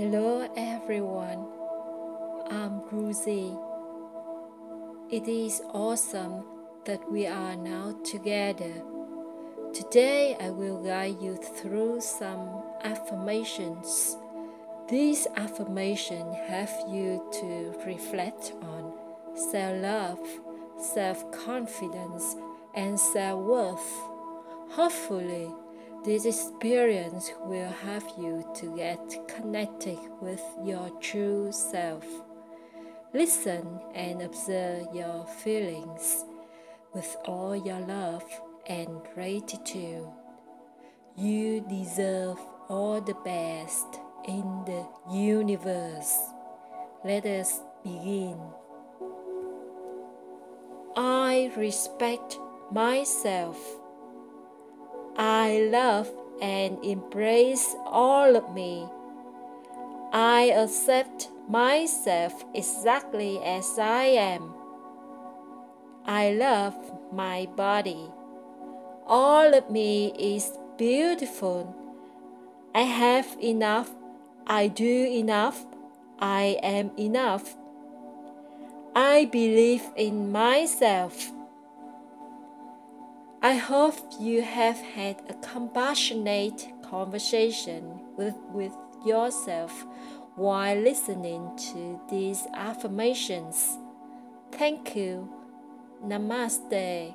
Hello everyone, I'm Ruzi. It is awesome that we are now together. Today I will guide you through some affirmations. These affirmations help you to reflect on self love, self confidence, and self worth. Hopefully, this experience will help you to get connected with your true self. Listen and observe your feelings with all your love and gratitude. You deserve all the best in the universe. Let us begin. I respect myself. I love and embrace all of me. I accept myself exactly as I am. I love my body. All of me is beautiful. I have enough. I do enough. I am enough. I believe in myself. I hope you have had a compassionate conversation with, with yourself while listening to these affirmations. Thank you. Namaste.